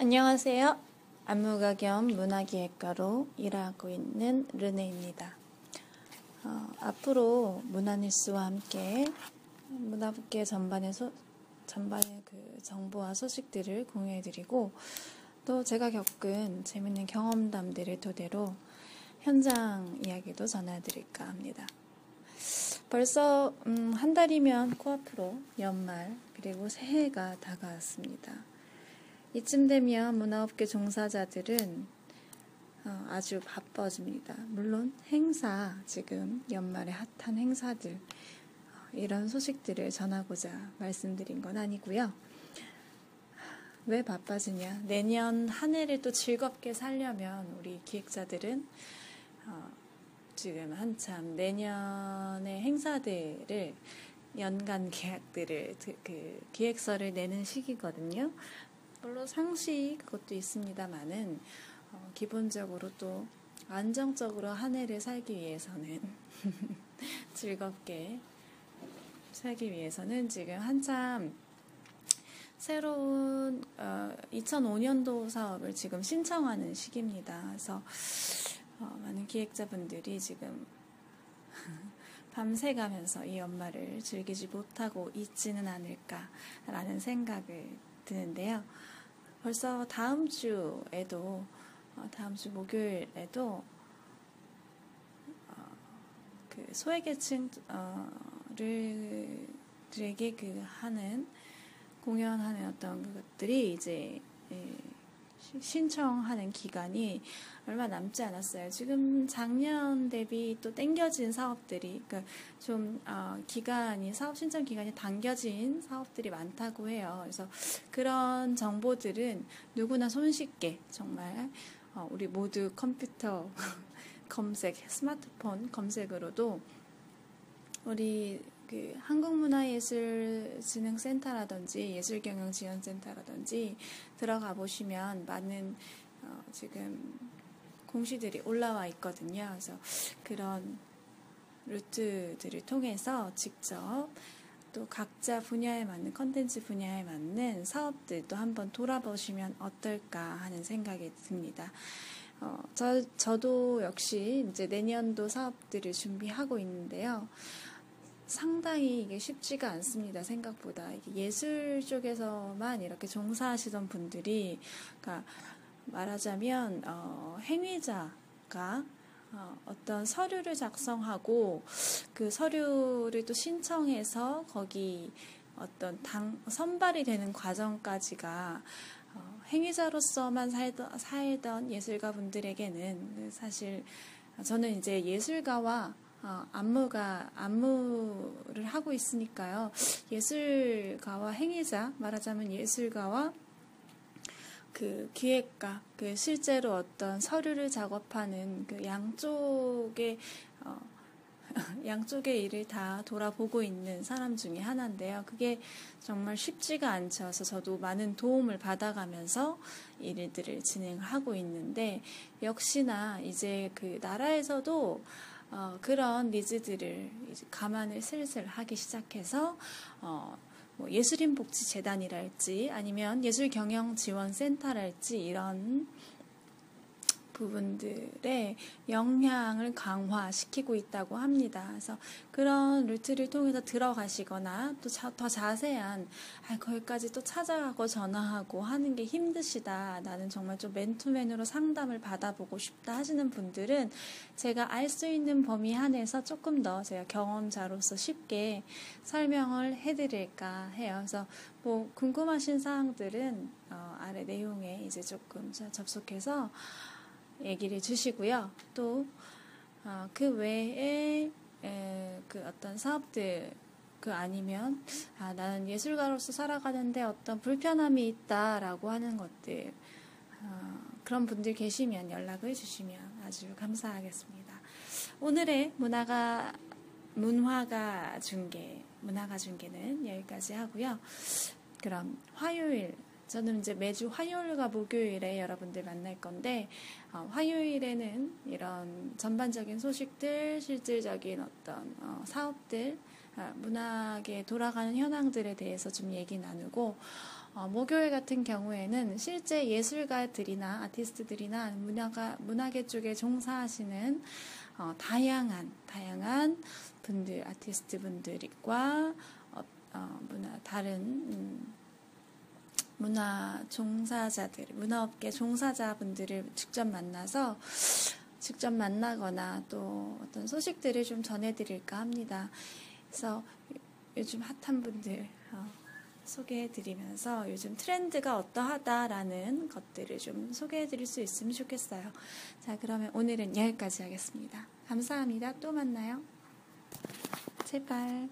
안녕하세요. 안무가 겸 문화기획가로 일하고 있는 르네입니다. 어, 앞으로 문화뉴스와 함께 문화부계 전반의 소, 전반의 그 정보와 소식들을 공유해드리고 또 제가 겪은 재밌는 경험담들을 토대로 현장 이야기도 전해드릴까 합니다. 벌써 음, 한 달이면 코앞으로 연말 그리고 새해가 다가왔습니다. 이쯤 되면 문화업계 종사자들은 어, 아주 바빠집니다. 물론 행사, 지금 연말에 핫한 행사들, 어, 이런 소식들을 전하고자 말씀드린 건 아니고요. 왜 바빠지냐? 내년 한 해를 또 즐겁게 살려면 우리 기획자들은 어, 지금 한참 내년의 행사들을 연간 계약들을 그 기획서를 내는 시기거든요. 물론 상시 그것도 있습니다만은 어, 기본적으로 또 안정적으로 한 해를 살기 위해서는 즐겁게 살기 위해서는 지금 한참 새로운 어, 2005년도 사업을 지금 신청하는 시기입니다. 그래서 어, 많은 기획자분들이 지금 밤새 가면서 이 연말을 즐기지 못하고 있지는 않을까라는 생각을 드는데요. 벌써 다음 주에도 어, 다음 주 목요일에도 어, 그 소외계층 를 들에게 그 하는 공연하는 어떤 그것들이 이제 예, 신청하는 기간이 얼마 남지 않았어요. 지금 작년 대비 또 땡겨진 사업들이, 그러니까 좀, 어, 기간이, 사업 신청 기간이 당겨진 사업들이 많다고 해요. 그래서 그런 정보들은 누구나 손쉽게 정말, 어, 우리 모두 컴퓨터 검색, 스마트폰 검색으로도 우리 그 한국문화예술진흥센터라든지 예술경영지원센터라든지 들어가 보시면 많은 어, 지금 공시들이 올라와 있거든요. 그래서 그런 루트들을 통해서 직접 또 각자 분야에 맞는 컨텐츠 분야에 맞는 사업들도 한번 돌아보시면 어떨까 하는 생각이 듭니다. 어, 저, 저도 역시 이제 내년도 사업들을 준비하고 있는데요. 상당히 이게 쉽지가 않습니다. 생각보다. 예술 쪽에서만 이렇게 종사하시던 분들이, 그러니까 말하자면, 어, 행위자가 어, 어떤 서류를 작성하고 그 서류를 또 신청해서 거기 어떤 당, 선발이 되는 과정까지가 어, 행위자로서만 살던, 살던 예술가 분들에게는 사실 저는 이제 예술가와 어, 안무가 안무를 하고 있으니까요. 예술가와 행위자 말하자면 예술가와 그 기획가 그 실제로 어떤 서류를 작업하는 그 양쪽의 어, 양쪽의 일을 다 돌아보고 있는 사람 중에 하나인데요. 그게 정말 쉽지가 않죠. 저도 많은 도움을 받아가면서 일들을 진행하고 있는데 역시나 이제 그 나라에서도 어, 그런 니즈들을 감안을 슬슬 하기 시작해서 어, 뭐 예술인 복지 재단이랄지 아니면 예술 경영 지원 센터랄지 이런 부분들의 영향을 강화시키고 있다고 합니다. 그래서 그런 루트를 통해서 들어가시거나 또 더 자세한 아, 거기까지 또 찾아가고 전화하고 하는 게 힘드시다. 나는 정말 좀 맨투맨으로 상담을 받아보고 싶다 하시는 분들은 제가 알 수 있는 범위 안에서 조금 더 제가 경험자로서 쉽게 설명을 해드릴까 해요. 그래서 뭐 궁금하신 사항들은 어, 아래 내용에 이제 조금 접속해서 얘기를 주시고요. 또그 어, 그 외에 에, 그 어떤 사업들 그 아니면 아, 나는 예술가로서 살아가는데 어떤 불편함이 있다라고 하는 것들 어, 그런 분들 계시면 연락을 주시면 아주 감사하겠습니다. 오늘의 문화가 문화가 중계 문화가 중계는 여기까지 하고요. 그럼 화요일 저는 이제 매주 화요일과 목요일에 여러분들 만날 건데 어, 화요일에는 이런 전반적인 소식들, 실질적인 어떤 어, 사업들, 어, 문학에 돌아가는 현황들에 대해서 좀 얘기 나누고 어, 목요일 같은 경우에는 실제 예술가들이나 아티스트들이나 문화가 문화계 쪽에 종사하시는 어, 다양한 다양한 분들 아티스트 분들과 어, 어, 문화 다른 음, 문화 종사자들 문화업계 종사자분들을 직접 만나서 직접 만나거나 또 어떤 소식들을 좀 전해드릴까 합니다. 그래서 요즘 핫한 분들 어, 소개해드리면서 요즘 트렌드가 어떠하다라는 것들을 좀 소개해드릴 수 있으면 좋겠어요. 자, 그러면 오늘은 여기까지 하겠습니다. 감사합니다. 또 만나요. 제발.